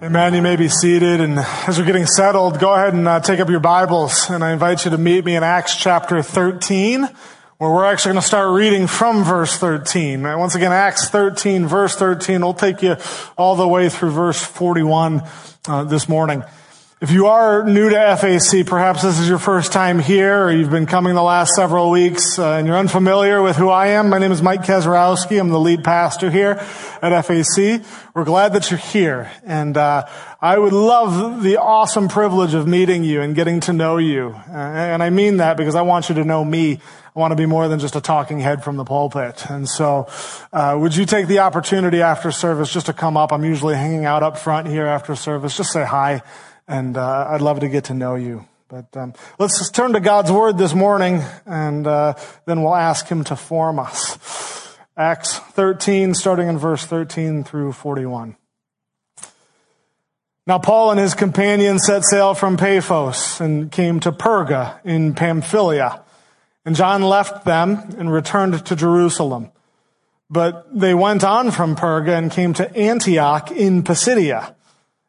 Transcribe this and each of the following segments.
Amen. You may be seated. And as we're getting settled, go ahead and uh, take up your Bibles. And I invite you to meet me in Acts chapter 13, where we're actually going to start reading from verse 13. And once again, Acts 13, verse 13. We'll take you all the way through verse 41 uh, this morning. If you are new to FAC, perhaps this is your first time here, or you've been coming the last several weeks, uh, and you're unfamiliar with who I am. My name is Mike Kezrowski. I'm the lead pastor here at FAC. We're glad that you're here, and uh, I would love the awesome privilege of meeting you and getting to know you. Uh, and I mean that because I want you to know me. I want to be more than just a talking head from the pulpit. And so, uh, would you take the opportunity after service just to come up? I'm usually hanging out up front here after service. Just say hi and uh, I'd love to get to know you. But um, let's turn to God's Word this morning, and uh, then we'll ask Him to form us. Acts 13, starting in verse 13 through 41. Now Paul and his companions set sail from Paphos and came to Perga in Pamphylia. And John left them and returned to Jerusalem. But they went on from Perga and came to Antioch in Pisidia.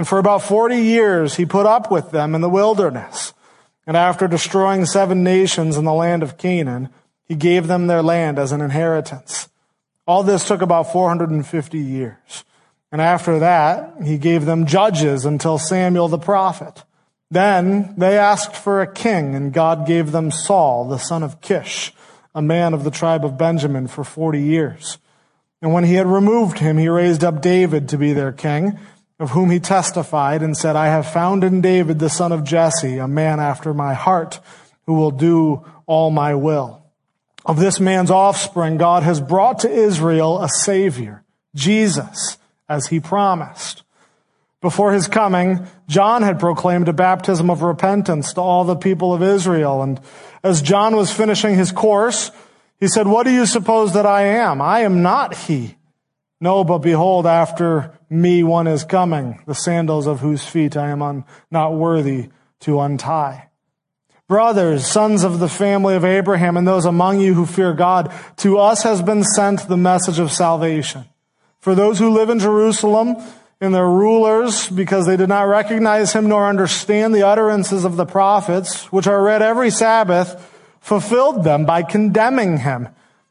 And for about 40 years, he put up with them in the wilderness. And after destroying seven nations in the land of Canaan, he gave them their land as an inheritance. All this took about 450 years. And after that, he gave them judges until Samuel the prophet. Then they asked for a king, and God gave them Saul, the son of Kish, a man of the tribe of Benjamin, for 40 years. And when he had removed him, he raised up David to be their king of whom he testified and said, I have found in David the son of Jesse, a man after my heart, who will do all my will. Of this man's offspring, God has brought to Israel a savior, Jesus, as he promised. Before his coming, John had proclaimed a baptism of repentance to all the people of Israel. And as John was finishing his course, he said, What do you suppose that I am? I am not he. No, but behold, after me one is coming, the sandals of whose feet I am un, not worthy to untie. Brothers, sons of the family of Abraham, and those among you who fear God, to us has been sent the message of salvation. For those who live in Jerusalem and their rulers, because they did not recognize him nor understand the utterances of the prophets, which are read every Sabbath, fulfilled them by condemning him.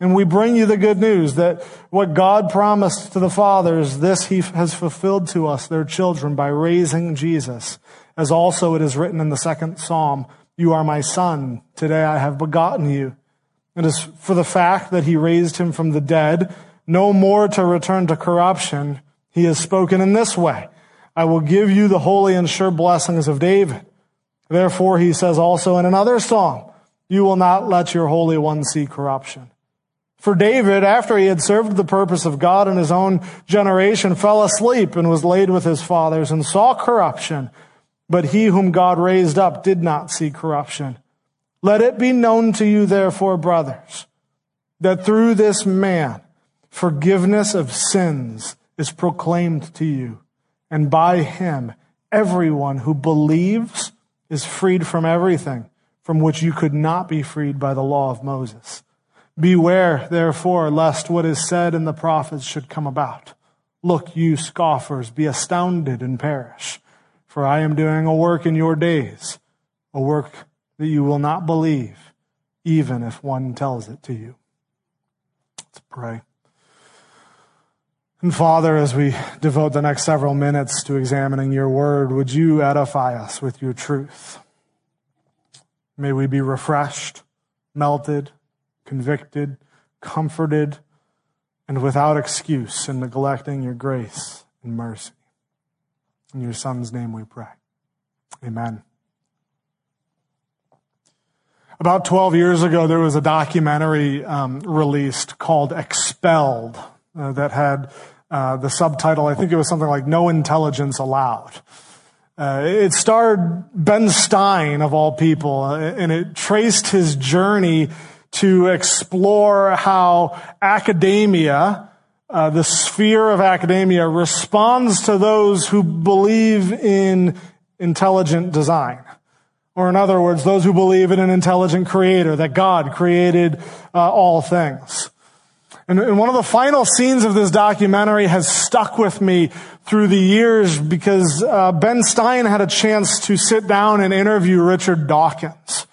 And we bring you the good news that what God promised to the fathers, this he has fulfilled to us, their children, by raising Jesus. As also it is written in the second psalm, you are my son. Today I have begotten you. It is for the fact that he raised him from the dead, no more to return to corruption. He has spoken in this way. I will give you the holy and sure blessings of David. Therefore, he says also in another psalm, you will not let your Holy One see corruption. For David, after he had served the purpose of God in his own generation, fell asleep and was laid with his fathers and saw corruption. But he whom God raised up did not see corruption. Let it be known to you, therefore, brothers, that through this man forgiveness of sins is proclaimed to you. And by him, everyone who believes is freed from everything from which you could not be freed by the law of Moses. Beware, therefore, lest what is said in the prophets should come about. Look, you scoffers, be astounded and perish. For I am doing a work in your days, a work that you will not believe, even if one tells it to you. Let's pray. And Father, as we devote the next several minutes to examining your word, would you edify us with your truth? May we be refreshed, melted, convicted, comforted, and without excuse in neglecting your grace and mercy. In your Son's name we pray. Amen. About 12 years ago, there was a documentary um, released called Expelled uh, that had uh, the subtitle, I think it was something like No Intelligence Allowed. Uh, it starred Ben Stein, of all people, uh, and it traced his journey to explore how academia, uh, the sphere of academia, responds to those who believe in intelligent design. Or in other words, those who believe in an intelligent creator, that God created uh, all things. And, and one of the final scenes of this documentary has stuck with me through the years because uh, Ben Stein had a chance to sit down and interview Richard Dawkins.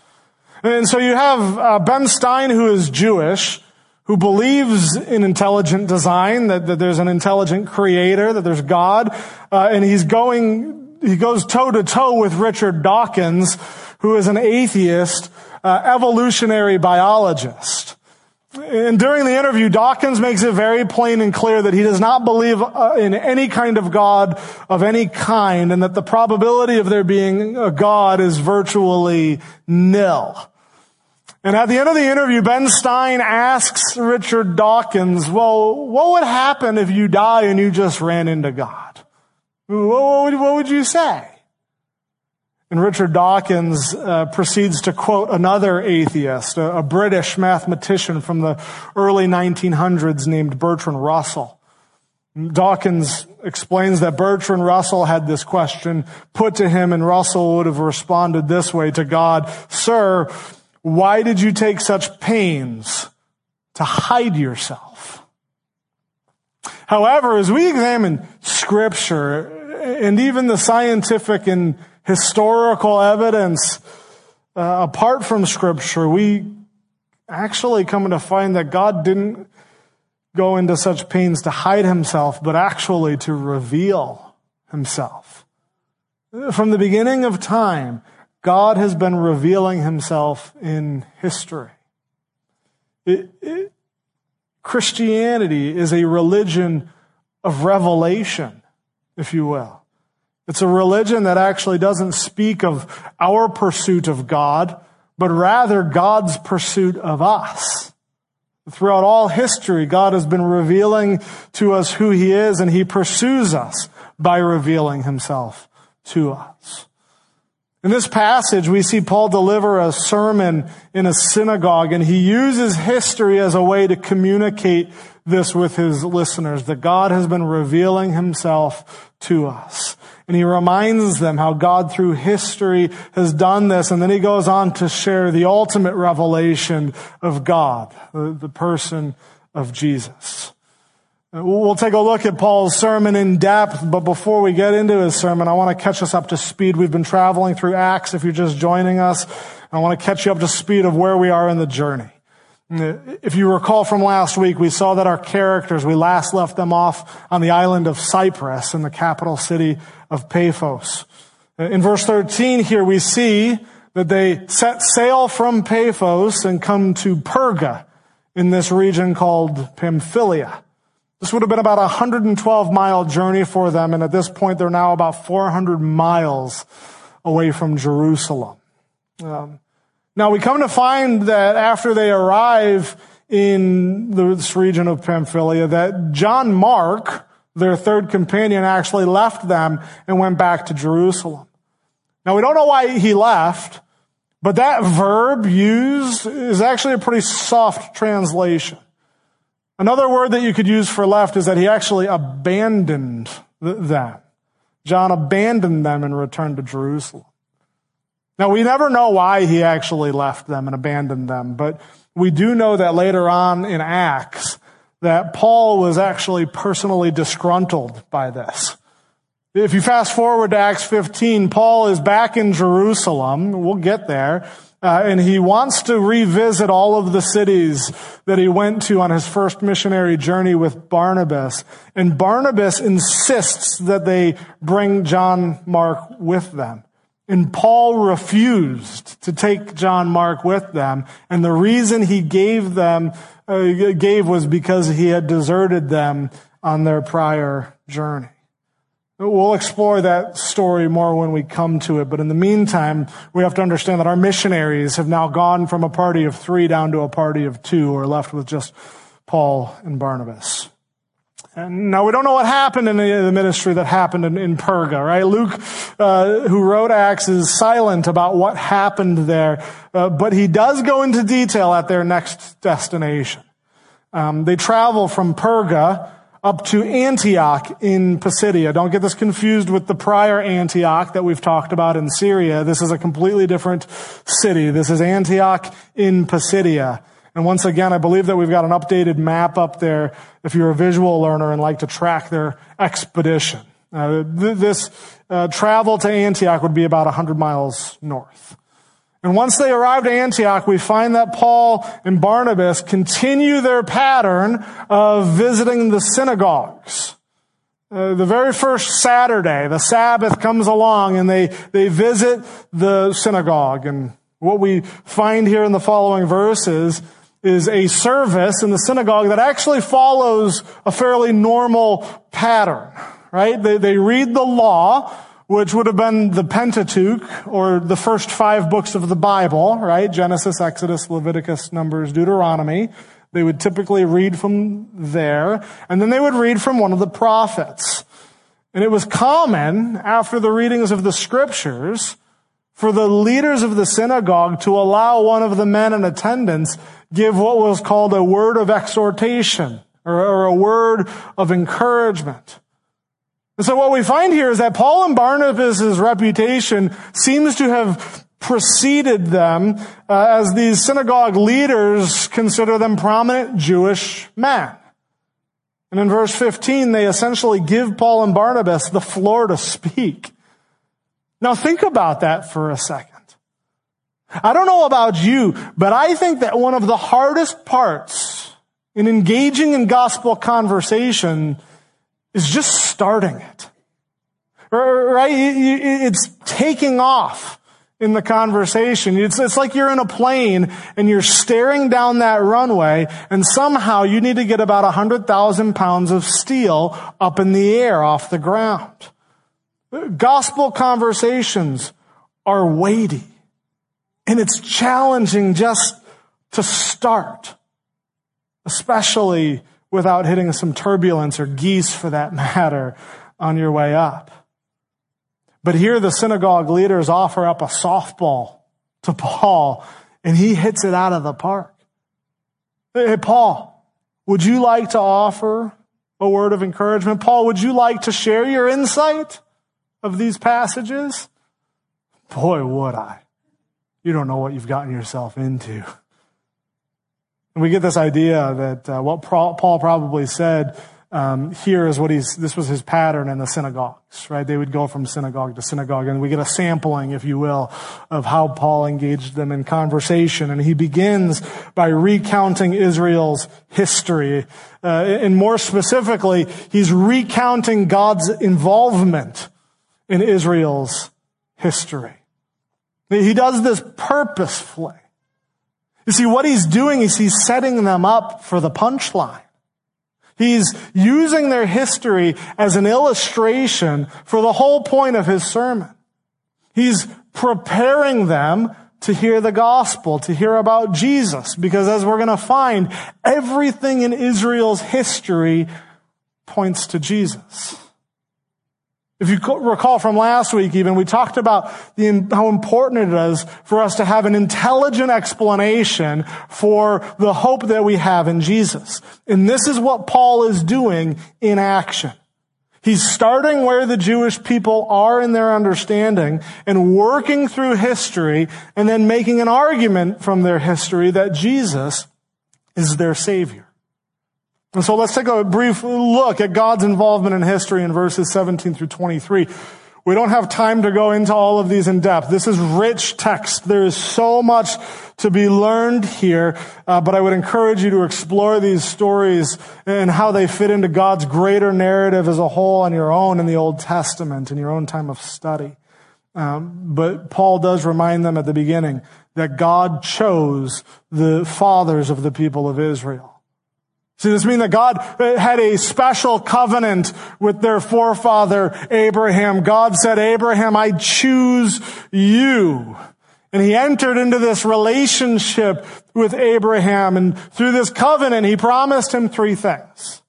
And so you have uh, Ben Stein, who is Jewish, who believes in intelligent design, that, that there's an intelligent creator, that there's God, uh, and he's going, he goes toe to toe with Richard Dawkins, who is an atheist, uh, evolutionary biologist. And during the interview, Dawkins makes it very plain and clear that he does not believe uh, in any kind of God of any kind and that the probability of there being a God is virtually nil. And at the end of the interview, Ben Stein asks Richard Dawkins, well, what would happen if you die and you just ran into God? What would you say? And Richard Dawkins uh, proceeds to quote another atheist, a, a, British mathematician from the early 1900s named Bertrand Russell. Dawkins explains that Bertrand Russell had this question put to him and Russell would have responded this way to God, Sir, why did you take such pains to hide yourself? However, as we examine scripture and even the scientific and historical evidence uh, apart from scripture, we actually come to find that God didn't go into such pains to hide himself, but actually to reveal himself. From the beginning of time, God has been revealing himself in history. It, it, Christianity is a religion of revelation, if you will. It's a religion that actually doesn't speak of our pursuit of God, but rather God's pursuit of us. Throughout all history, God has been revealing to us who He is, and He pursues us by revealing Himself to us. In this passage, we see Paul deliver a sermon in a synagogue, and he uses history as a way to communicate this with his listeners, that God has been revealing himself to us. And he reminds them how God through history has done this. And then he goes on to share the ultimate revelation of God, the person of Jesus. Uh, we'll take a look at Paul's sermon in depth, but before we get into his sermon, I want to catch us up to speed. We've been traveling through Acts if you're just joining us. I want to catch you up to speed of where we are in the journey. If you recall from last week, we saw that our characters, we last left them off on the island of Cyprus in the capital city of Paphos. In verse 13 here we see that they set sail from Paphos and come to Perga in this region called Pamphylia. This would have been about a 112 mile journey for them, and at this point they're now about 400 miles away from Jerusalem. Um, now we come to find that after they arrive in this region of Pamphylia, that John Mark, their third companion, actually left them and went back to Jerusalem. Now we don't know why he left, but that verb used is actually a pretty soft translation. Another word that you could use for left is that he actually abandoned them. John abandoned them and returned to Jerusalem. Now, we never know why he actually left them and abandoned them, but we do know that later on in Acts, that Paul was actually personally disgruntled by this. If you fast forward to Acts 15, Paul is back in Jerusalem. We'll get there. Uh, and he wants to revisit all of the cities that he went to on his first missionary journey with Barnabas. And Barnabas insists that they bring John Mark with them. And Paul refused to take John Mark with them. And the reason he gave them, uh, gave was because he had deserted them on their prior journey. We'll explore that story more when we come to it, but in the meantime, we have to understand that our missionaries have now gone from a party of three down to a party of two, or left with just Paul and Barnabas. Now we don't know what happened in the ministry that happened in, in Perga, right? Luke, uh, who wrote Acts, is silent about what happened there, uh, but he does go into detail at their next destination. Um, they travel from Perga up to Antioch in Pisidia. Don't get this confused with the prior Antioch that we've talked about in Syria. This is a completely different city. This is Antioch in Pisidia. And once again, I believe that we've got an updated map up there if you're a visual learner and like to track their expedition. Uh, th- this uh, travel to Antioch would be about 100 miles north. And once they arrived at Antioch, we find that Paul and Barnabas continue their pattern of visiting the synagogues. Uh, the very first Saturday, the Sabbath comes along and they, they visit the synagogue. And what we find here in the following verses is a service in the synagogue that actually follows a fairly normal pattern, right? They, they read the law, which would have been the Pentateuch or the first five books of the Bible, right? Genesis, Exodus, Leviticus, Numbers, Deuteronomy. They would typically read from there, and then they would read from one of the prophets. And it was common after the readings of the scriptures for the leaders of the synagogue to allow one of the men in attendance give what was called a word of exhortation or, or a word of encouragement. And so what we find here is that Paul and Barnabas' reputation seems to have preceded them uh, as these synagogue leaders consider them prominent Jewish men. And in verse 15, they essentially give Paul and Barnabas the floor to speak. Now think about that for a second. I don't know about you, but I think that one of the hardest parts in engaging in gospel conversation is just starting it. Right? It's taking off in the conversation. It's, it's like you're in a plane and you're staring down that runway and somehow you need to get about a hundred thousand pounds of steel up in the air off the ground. Gospel conversations are weighty and it's challenging just to start, especially without hitting some turbulence or geese for that matter on your way up. But here the synagogue leaders offer up a softball to Paul and he hits it out of the park. Hey, Paul, would you like to offer a word of encouragement? Paul, would you like to share your insight of these passages? Boy, would I. You don't know what you've gotten yourself into. And we get this idea that uh, what Paul probably said um, here is what he's. This was his pattern in the synagogues, right? They would go from synagogue to synagogue, and we get a sampling, if you will, of how Paul engaged them in conversation. And he begins by recounting Israel's history, uh, and more specifically, he's recounting God's involvement in Israel's history. He does this purposefully. You see, what he's doing is he's setting them up for the punchline. He's using their history as an illustration for the whole point of his sermon. He's preparing them to hear the gospel, to hear about Jesus, because as we're going to find, everything in Israel's history points to Jesus. If you recall from last week even, we talked about the, how important it is for us to have an intelligent explanation for the hope that we have in Jesus. And this is what Paul is doing in action. He's starting where the Jewish people are in their understanding and working through history and then making an argument from their history that Jesus is their Savior. And so let's take a brief look at God's involvement in history in verses 17 through 23. We don't have time to go into all of these in depth. This is rich text. There is so much to be learned here, uh, but I would encourage you to explore these stories and how they fit into God's greater narrative as a whole on your own in the Old Testament, in your own time of study. Um, but Paul does remind them at the beginning that God chose the fathers of the people of Israel. See, this means that God uh, had a special covenant with their forefather Abraham. God said, Abraham, I choose you. And he entered into this relationship with Abraham. And through this covenant, he promised him three things.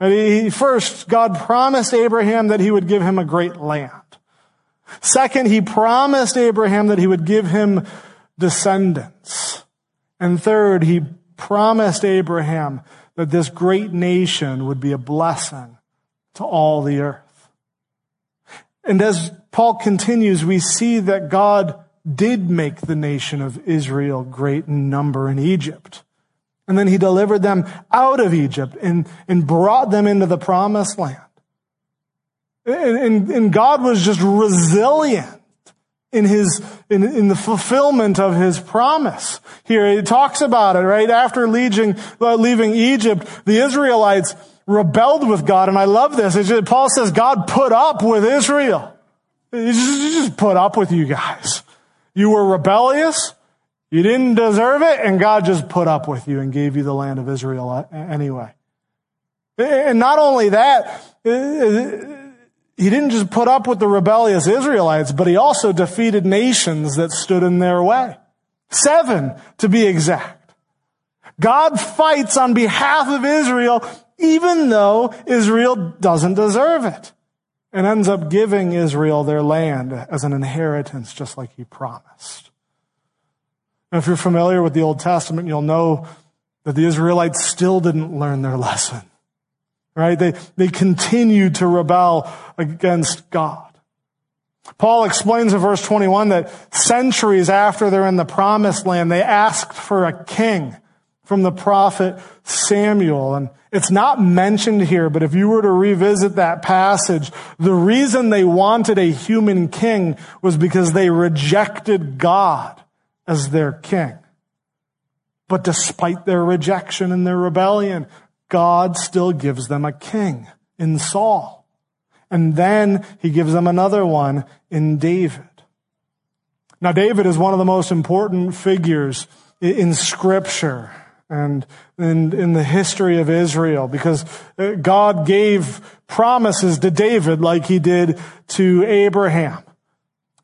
He, first, God promised Abraham that he would give him a great land. Second, he promised Abraham that he would give him descendants. And third, he promised Abraham that this great nation would be a blessing to all the earth. And as Paul continues, we see that God did make the nation of Israel great in number in Egypt. And then he delivered them out of Egypt and, and brought them into the promised land. And, and, and God was just resilient in his, in, in the fulfillment of his promise. Here, it talks about it, right? After leaving, uh, leaving Egypt, the Israelites rebelled with God. And I love this. Just, Paul says God put up with Israel. He just, he just put up with you guys. You were rebellious. You didn't deserve it. And God just put up with you and gave you the land of Israel uh, anyway. And not only that, he didn't just put up with the rebellious Israelites, but he also defeated nations that stood in their way. Seven, to be exact. God fights on behalf of Israel, even though Israel doesn't deserve it, and ends up giving Israel their land as an inheritance, just like he promised. And if you're familiar with the Old Testament, you'll know that the Israelites still didn't learn their lesson right? They, they continue to rebel against God. Paul explains in verse 21 that centuries after they're in the promised land, they asked for a king from the prophet Samuel. And it's not mentioned here, but if you were to revisit that passage, the reason they wanted a human king was because they rejected God as their king. But despite their rejection and their rebellion, God still gives them a king in Saul. And then he gives them another one in David. Now, David is one of the most important figures in scripture and in, in the history of Israel because uh, God gave promises to David like he did to Abraham.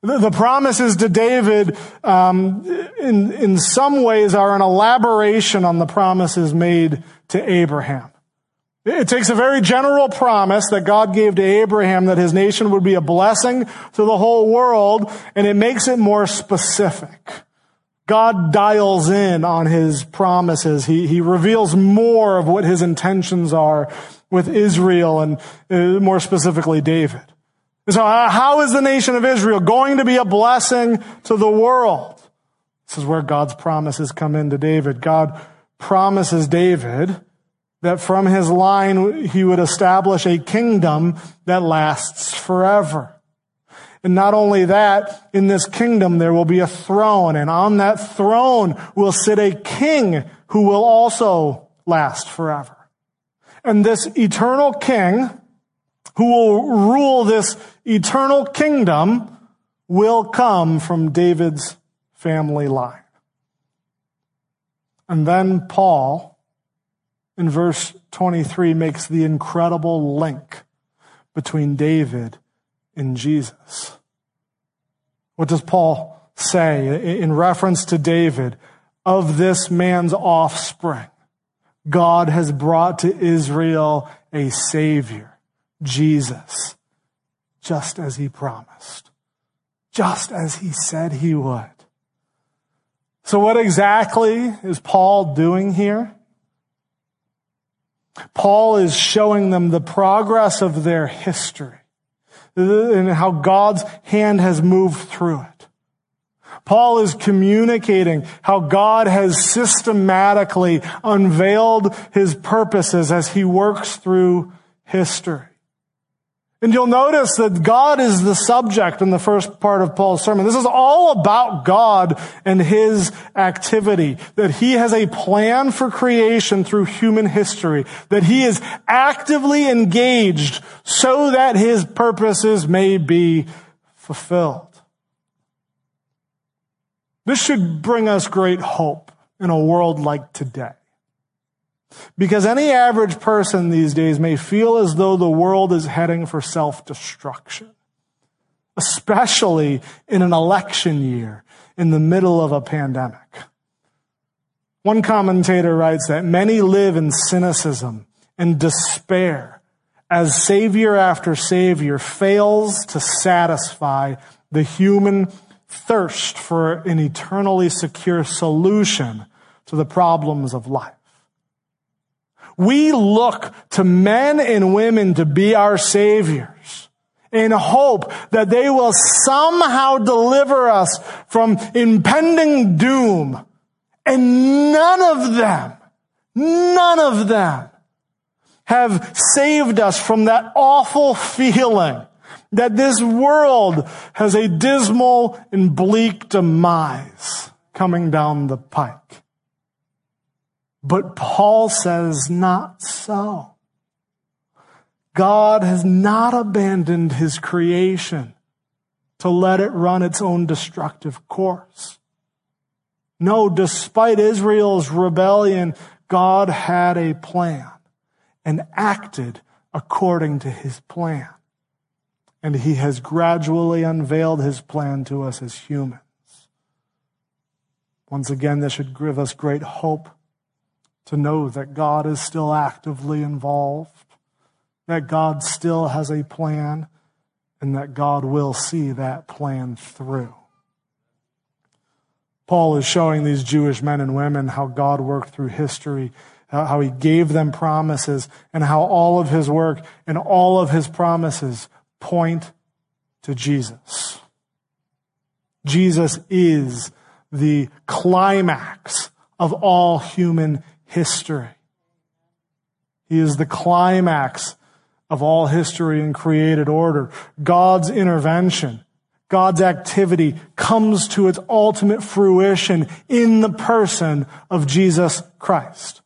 The promises to David, um, in, in some ways, are an elaboration on the promises made to Abraham. It takes a very general promise that God gave to Abraham that his nation would be a blessing to the whole world, and it makes it more specific. God dials in on his promises. He, he reveals more of what his intentions are with Israel and uh, more specifically David. So uh, how is the nation of Israel going to be a blessing to the world? This is where God's promises come into David. God promises David that from his line he would establish a kingdom that lasts forever. And not only that, in this kingdom there will be a throne, and on that throne will sit a king who will also last forever. And this eternal king, who will rule this eternal kingdom, will come from David's family line. And then Paul, in verse 23 makes the incredible link between David and Jesus. What does Paul say in reference to David? Of this man's offspring, God has brought to Israel a savior, Jesus, just as he promised, just as he said he would. So what exactly is Paul doing here? Paul is showing them the progress of their history and how God's hand has moved through it. Paul is communicating how God has systematically unveiled his purposes as he works through history. And you'll notice that God is the subject in the first part of Paul's sermon. This is all about God and his activity. That he has a plan for creation through human history. That he is actively engaged so that his purposes may be fulfilled. This should bring us great hope in a world like today. Because any average person these days may feel as though the world is heading for self-destruction, especially in an election year in the middle of a pandemic. One commentator writes that many live in cynicism and despair as savior after savior fails to satisfy the human thirst for an eternally secure solution to the problems of life. We look to men and women to be our saviors in hope that they will somehow deliver us from impending doom. And none of them, none of them have saved us from that awful feeling that this world has a dismal and bleak demise coming down the pike. But Paul says not so. God has not abandoned his creation to let it run its own destructive course. No, despite Israel's rebellion, God had a plan and acted according to his plan. And he has gradually unveiled his plan to us as humans. Once again, this should give us great hope to know that God is still actively involved, that God still has a plan, and that God will see that plan through. Paul is showing these Jewish men and women how God worked through history how he gave them promises, and how all of his work and all of his promises point to Jesus. Jesus is the climax of all human history. He is the climax of all history and created order. God's intervention, God's activity comes to its ultimate fruition in the person of Jesus Christ.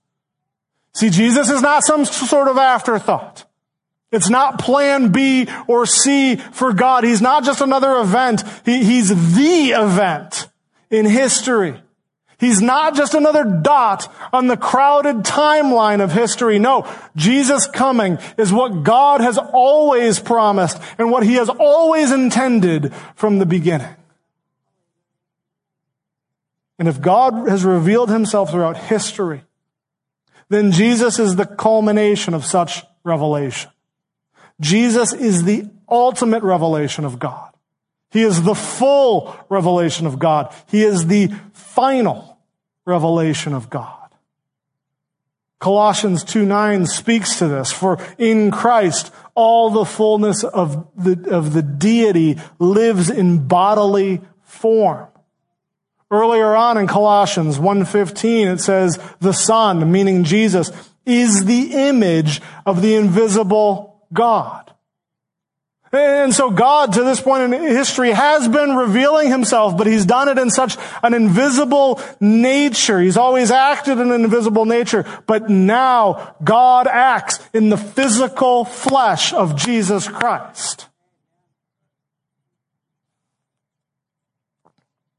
See, Jesus is not some sort of afterthought. It's not plan B or C for God. He's not just another event. He, he's the event in history. He's not just another dot on the crowded timeline of history. No, Jesus coming is what God has always promised and what he has always intended from the beginning. And if God has revealed himself throughout history, then Jesus is the culmination of such revelation. Jesus is the ultimate revelation of God. He is the full revelation of God. He is the final revelation of God. Colossians 2 9 speaks to this. For in Christ, all the fullness of the, of the deity lives in bodily form. Earlier on in Colossians 1:15 it says the son meaning Jesus is the image of the invisible God. And so God to this point in history has been revealing himself, but he's done it in such an invisible nature. He's always acted in an invisible nature, but now God acts in the physical flesh of Jesus Christ.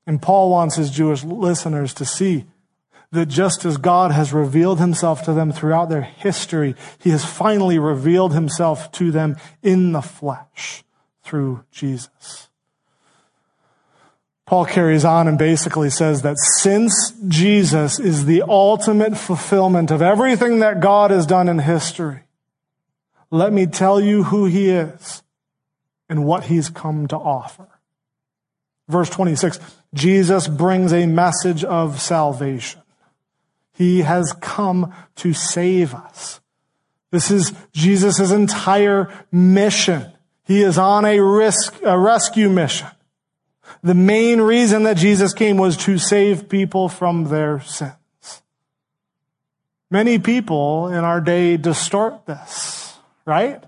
And Paul wants his Jewish listeners to see that just as God has revealed himself to them throughout their history, he has finally revealed himself to them in the flesh through Jesus. Paul carries on and basically says that since Jesus is the ultimate fulfillment of everything that God has done in history, let me tell you who he is and what he's come to offer. Verse 26, Jesus brings a message of salvation. He has come to save us. This is Jesus' entire mission. He is on a risk, a rescue mission. The main reason that Jesus came was to save people from their sins. Many people in our day distort this, right?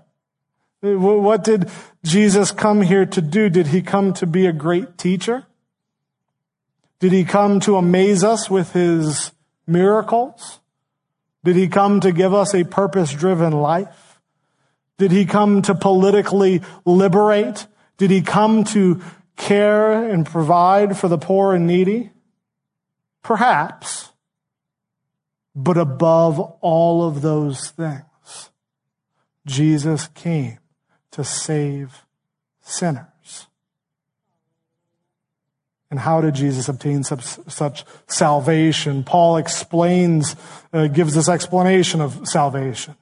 What did Jesus come here to do? Did he come to be a great teacher? Did he come to amaze us with his miracles? Did he come to give us a purpose driven life? Did he come to politically liberate? Did he come to care and provide for the poor and needy? Perhaps. But above all of those things, Jesus came to save sinners. And how did Jesus obtain such, such salvation? Paul explains, uh, gives this explanation of salvation.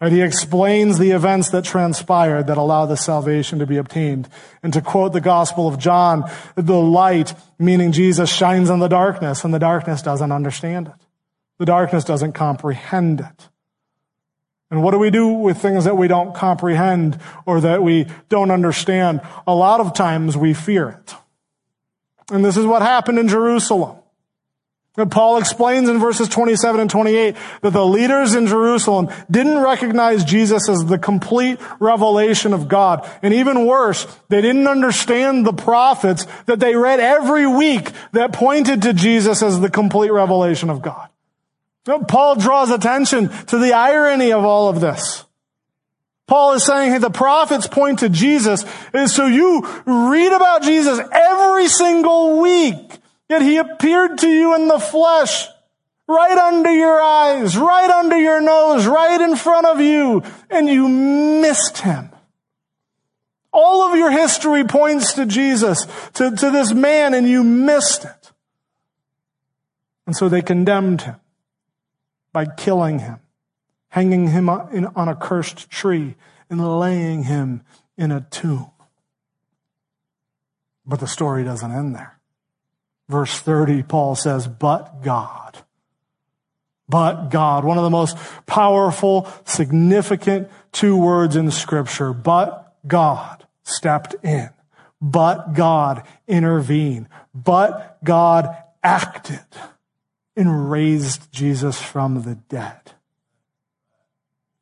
Right? He explains the events that transpired that allow the salvation to be obtained. And to quote the Gospel of John, the light, meaning Jesus, shines on the darkness, and the darkness doesn't understand it. The darkness doesn't comprehend it. And what do we do with things that we don't comprehend or that we don't understand? A lot of times we fear it. And this is what happened in Jerusalem. Paul explains in verses 27 and 28 that the leaders in Jerusalem didn't recognize Jesus as the complete revelation of God. And even worse, they didn't understand the prophets that they read every week that pointed to Jesus as the complete revelation of God. Paul draws attention to the irony of all of this. Paul is saying, hey, the prophets point to Jesus, and so you read about Jesus every single week, yet he appeared to you in the flesh, right under your eyes, right under your nose, right in front of you, and you missed him. All of your history points to Jesus, to, to this man, and you missed it. And so they condemned him by killing him hanging him on a cursed tree and laying him in a tomb. But the story doesn't end there. Verse 30, Paul says, but God. But God. One of the most powerful, significant two words in scripture. But God stepped in. But God intervened. But God acted and raised Jesus from the dead.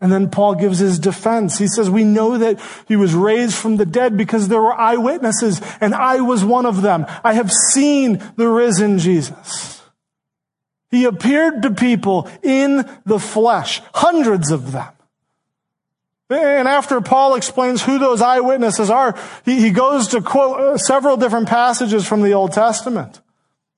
And then Paul gives his defense. He says, we know that he was raised from the dead because there were eyewitnesses and I was one of them. I have seen the risen Jesus. He appeared to people in the flesh, hundreds of them. And after Paul explains who those eyewitnesses are, he, goes to quote uh, several different passages from the Old Testament.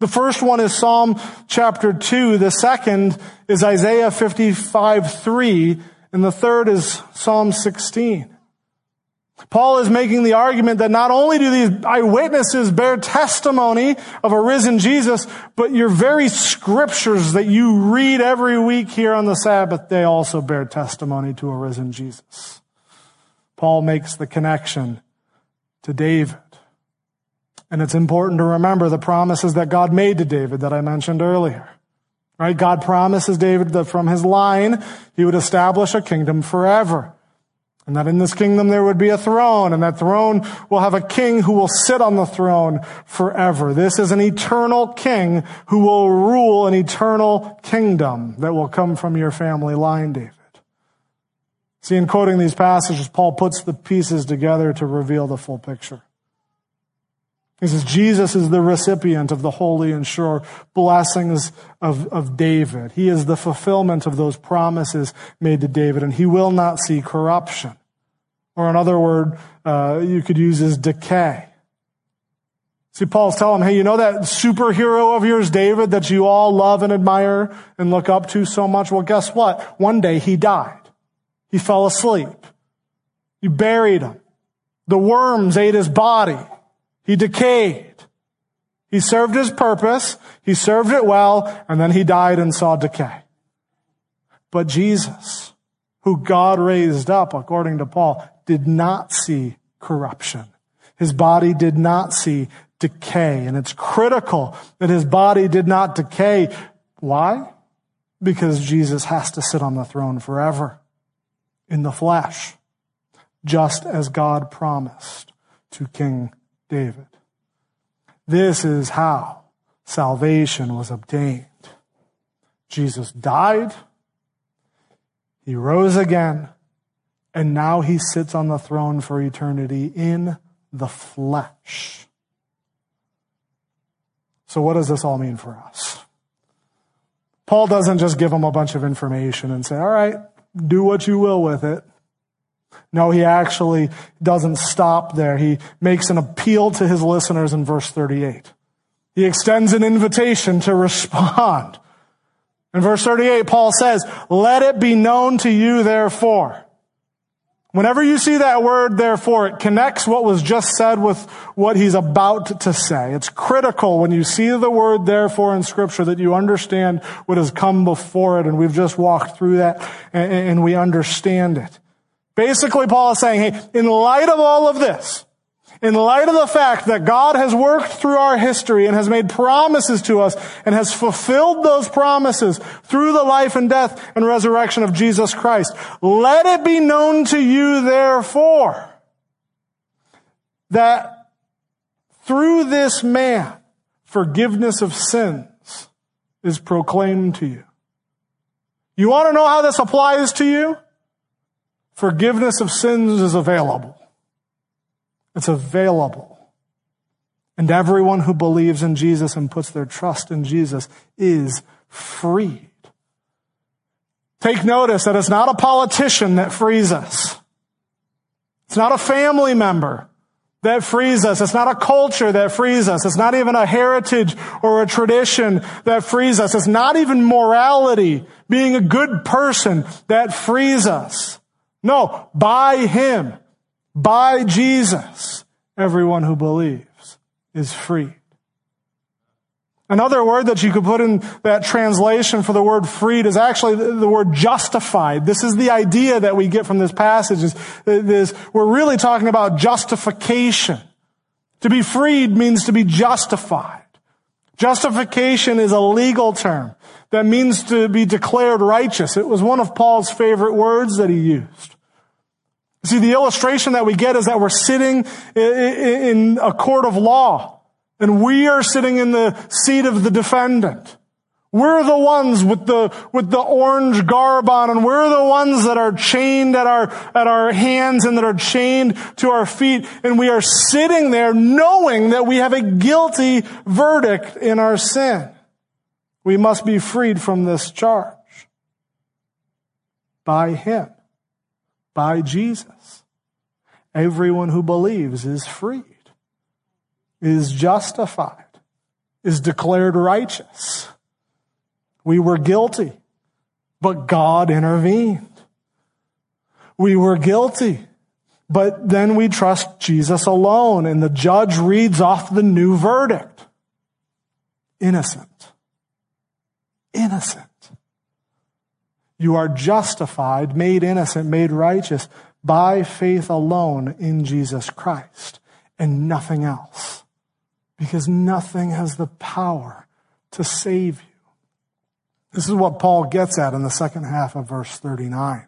The first one is Psalm chapter 2. The second is Isaiah 55 3 and the third is Psalm 16. Paul is making the argument that not only do these eyewitnesses bear testimony of a risen Jesus, but your very scriptures that you read every week here on the Sabbath, they also bear testimony to a risen Jesus. Paul makes the connection to David. And it's important to remember the promises that God made to David that I mentioned earlier. Right? God promises David that from his line, he would establish a kingdom forever. And that in this kingdom there would be a throne, and that throne will have a king who will sit on the throne forever. This is an eternal king who will rule an eternal kingdom that will come from your family line, David. See, in quoting these passages, Paul puts the pieces together to reveal the full picture. He says Jesus is the recipient of the holy and sure blessings of, of David. He is the fulfillment of those promises made to David, and he will not see corruption. Or another word uh, you could use is decay. See, Paul's telling him, hey, you know that superhero of yours, David, that you all love and admire and look up to so much? Well, guess what? One day he died. He fell asleep. You buried him. The worms ate his body. He decayed. He served his purpose. He served it well. And then he died and saw decay. But Jesus, who God raised up, according to Paul, did not see corruption. His body did not see decay. And it's critical that his body did not decay. Why? Because Jesus has to sit on the throne forever in the flesh, just as God promised to King David. This is how salvation was obtained. Jesus died, he rose again, and now he sits on the throne for eternity in the flesh. So, what does this all mean for us? Paul doesn't just give them a bunch of information and say, all right, do what you will with it. No, he actually doesn't stop there. He makes an appeal to his listeners in verse 38. He extends an invitation to respond. In verse 38, Paul says, let it be known to you therefore. Whenever you see that word, therefore, it connects what was just said with what he's about to say. It's critical when you see the word therefore in scripture that you understand what has come before it. And we've just walked through that and, we understand it. Basically, Paul is saying, hey, in light of all of this, in light of the fact that God has worked through our history and has made promises to us and has fulfilled those promises through the life and death and resurrection of Jesus Christ, let it be known to you therefore that through this man forgiveness of sins is proclaimed to you. You want to know how this applies to you? Forgiveness of sins is available. It's available. And everyone who believes in Jesus and puts their trust in Jesus is freed. Take notice that it's not a politician that frees us. It's not a family member that frees us. It's not a culture that frees us. It's not even a heritage or a tradition that frees us. It's not even morality, being a good person that frees us. No, by Him by Jesus, everyone who believes is freed. Another word that you could put in that translation for the word freed is actually the word justified. This is the idea that we get from this passage is, we're really talking about justification. To be freed means to be justified. Justification is a legal term that means to be declared righteous. It was one of Paul's favorite words that he used. See, the illustration that we get is that we're sitting in a court of law and we are sitting in the seat of the defendant. We're the ones with the, with the orange garb on and we're the ones that are chained at our, at our hands and that are chained to our feet. And we are sitting there knowing that we have a guilty verdict in our sin. We must be freed from this charge by Him by Jesus. Everyone who believes is freed, is justified, is declared righteous. We were guilty, but God intervened. We were guilty, but then we trust Jesus alone, and the judge reads off the new verdict. Innocent. Innocent. You are justified, made innocent, made righteous by faith alone in Jesus Christ and nothing else. Because nothing has the power to save you. This is what Paul gets at in the second half of verse 39.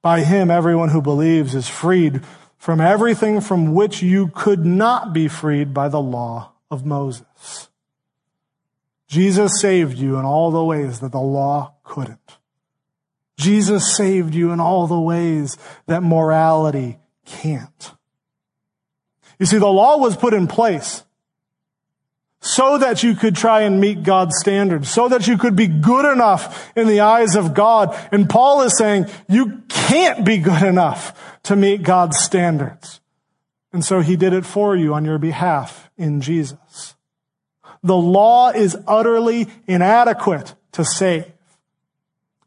By him, everyone who believes is freed from everything from which you could not be freed by the law of Moses. Jesus saved you in all the ways that the law couldn't. Jesus saved you in all the ways that morality can't. You see, the law was put in place so that you could try and meet God's standards, so that you could be good enough in the eyes of God. And Paul is saying you can't be good enough to meet God's standards. And so he did it for you on your behalf in Jesus. The law is utterly inadequate to save.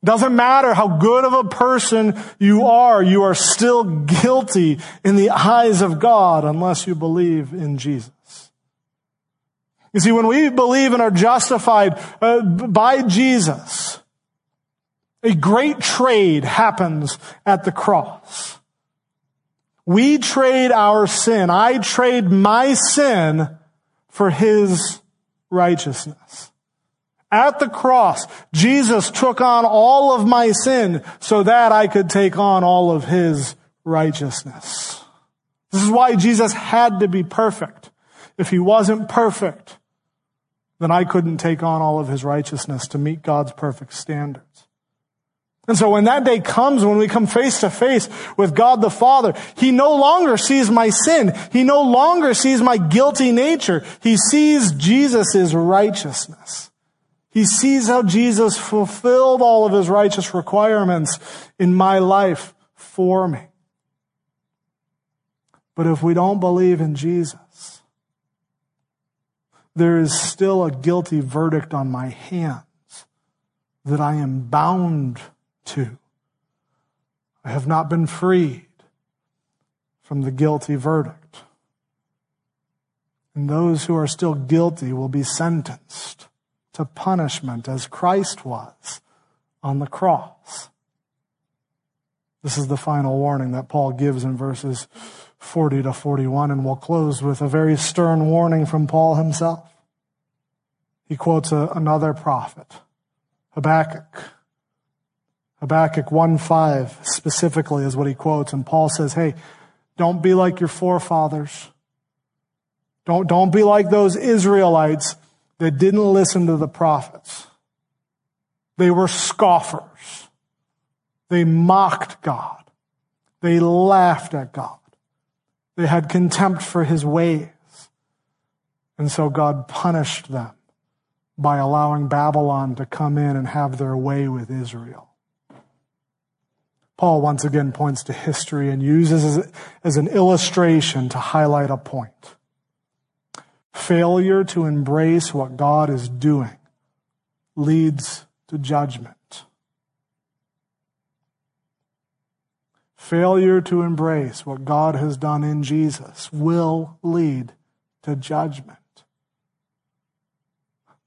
Doesn't matter how good of a person you are, you are still guilty in the eyes of God unless you believe in Jesus. You see, when we believe and are justified uh, by Jesus, a great trade happens at the cross. We trade our sin. I trade my sin for his righteousness. At the cross, Jesus took on all of my sin so that I could take on all of his righteousness. This is why Jesus had to be perfect. If he wasn't perfect, then I couldn't take on all of his righteousness to meet God's perfect standards. And so when that day comes, when we come face to face with God the Father, He no longer sees my sin. He no longer sees my guilty nature. He sees Jesus' righteousness. He sees how Jesus fulfilled all of his righteous requirements in my life for me. But if we don't believe in Jesus, there is still a guilty verdict on my hands that I am bound to. I have not been freed from the guilty verdict. And those who are still guilty will be sentenced to punishment as Christ was on the cross. This is the final warning that Paul gives in verses 40 to 41, and we'll close with a very stern warning from Paul himself. He quotes a, another prophet, Habakkuk. Habakkuk 1:5 specifically is what he quotes, and Paul says, Hey, don't be like your forefathers. Don't, don't be like those Israelites that didn't listen to the prophets. They were scoffers. They mocked God. They laughed at God. They had contempt for his ways. And so God punished them by allowing Babylon to come in and have their way with Israel. Paul once again points to history and uses it as an illustration to highlight a point. Failure to embrace what God is doing leads to judgment. Failure to embrace what God has done in Jesus will lead to judgment.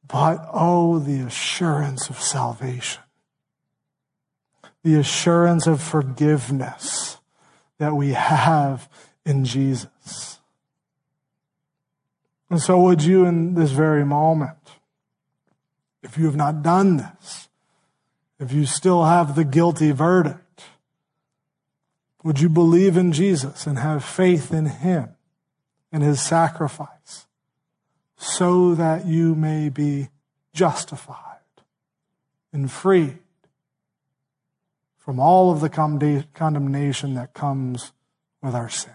But oh, the assurance of salvation, the assurance of forgiveness that we have in Jesus. And so would you in this very moment, if you have not done this, if you still have the guilty verdict, would you believe in Jesus and have faith in Him and His sacrifice so that you may be justified and freed from all of the condemnation that comes with our sin?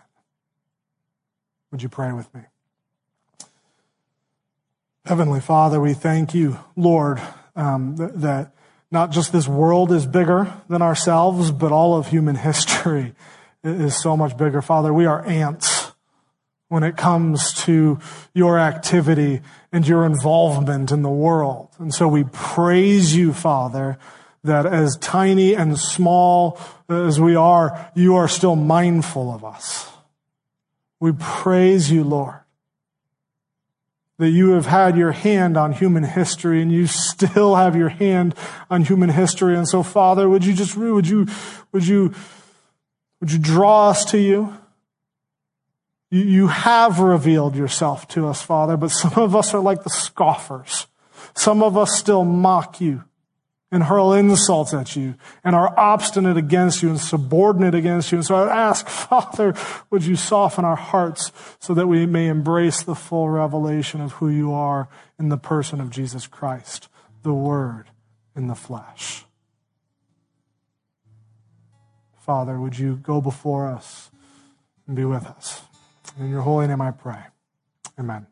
Would you pray with me? Heavenly Father, we thank you, Lord, um, that, that not just this world is bigger than ourselves, but all of human history is so much bigger. Father, we are ants when it comes to your activity and your involvement in the world. And so we praise you, Father, that as tiny and small as we are, you are still mindful of us. We praise you, Lord that you have had your hand on human history and you still have your hand on human history. And so, Father, would you just, would you, would you, would you draw us to you? You, have revealed yourself to us, Father, but some of us are like the scoffers. Some of us still mock you and hurl insults at you and are obstinate against you and subordinate against you. And so I would ask, Father, would you soften our hearts so that we may embrace the full revelation of who you are in the person of Jesus Christ, the Word in the flesh. Father, would you go before us and be with us? In your holy name I pray. Amen.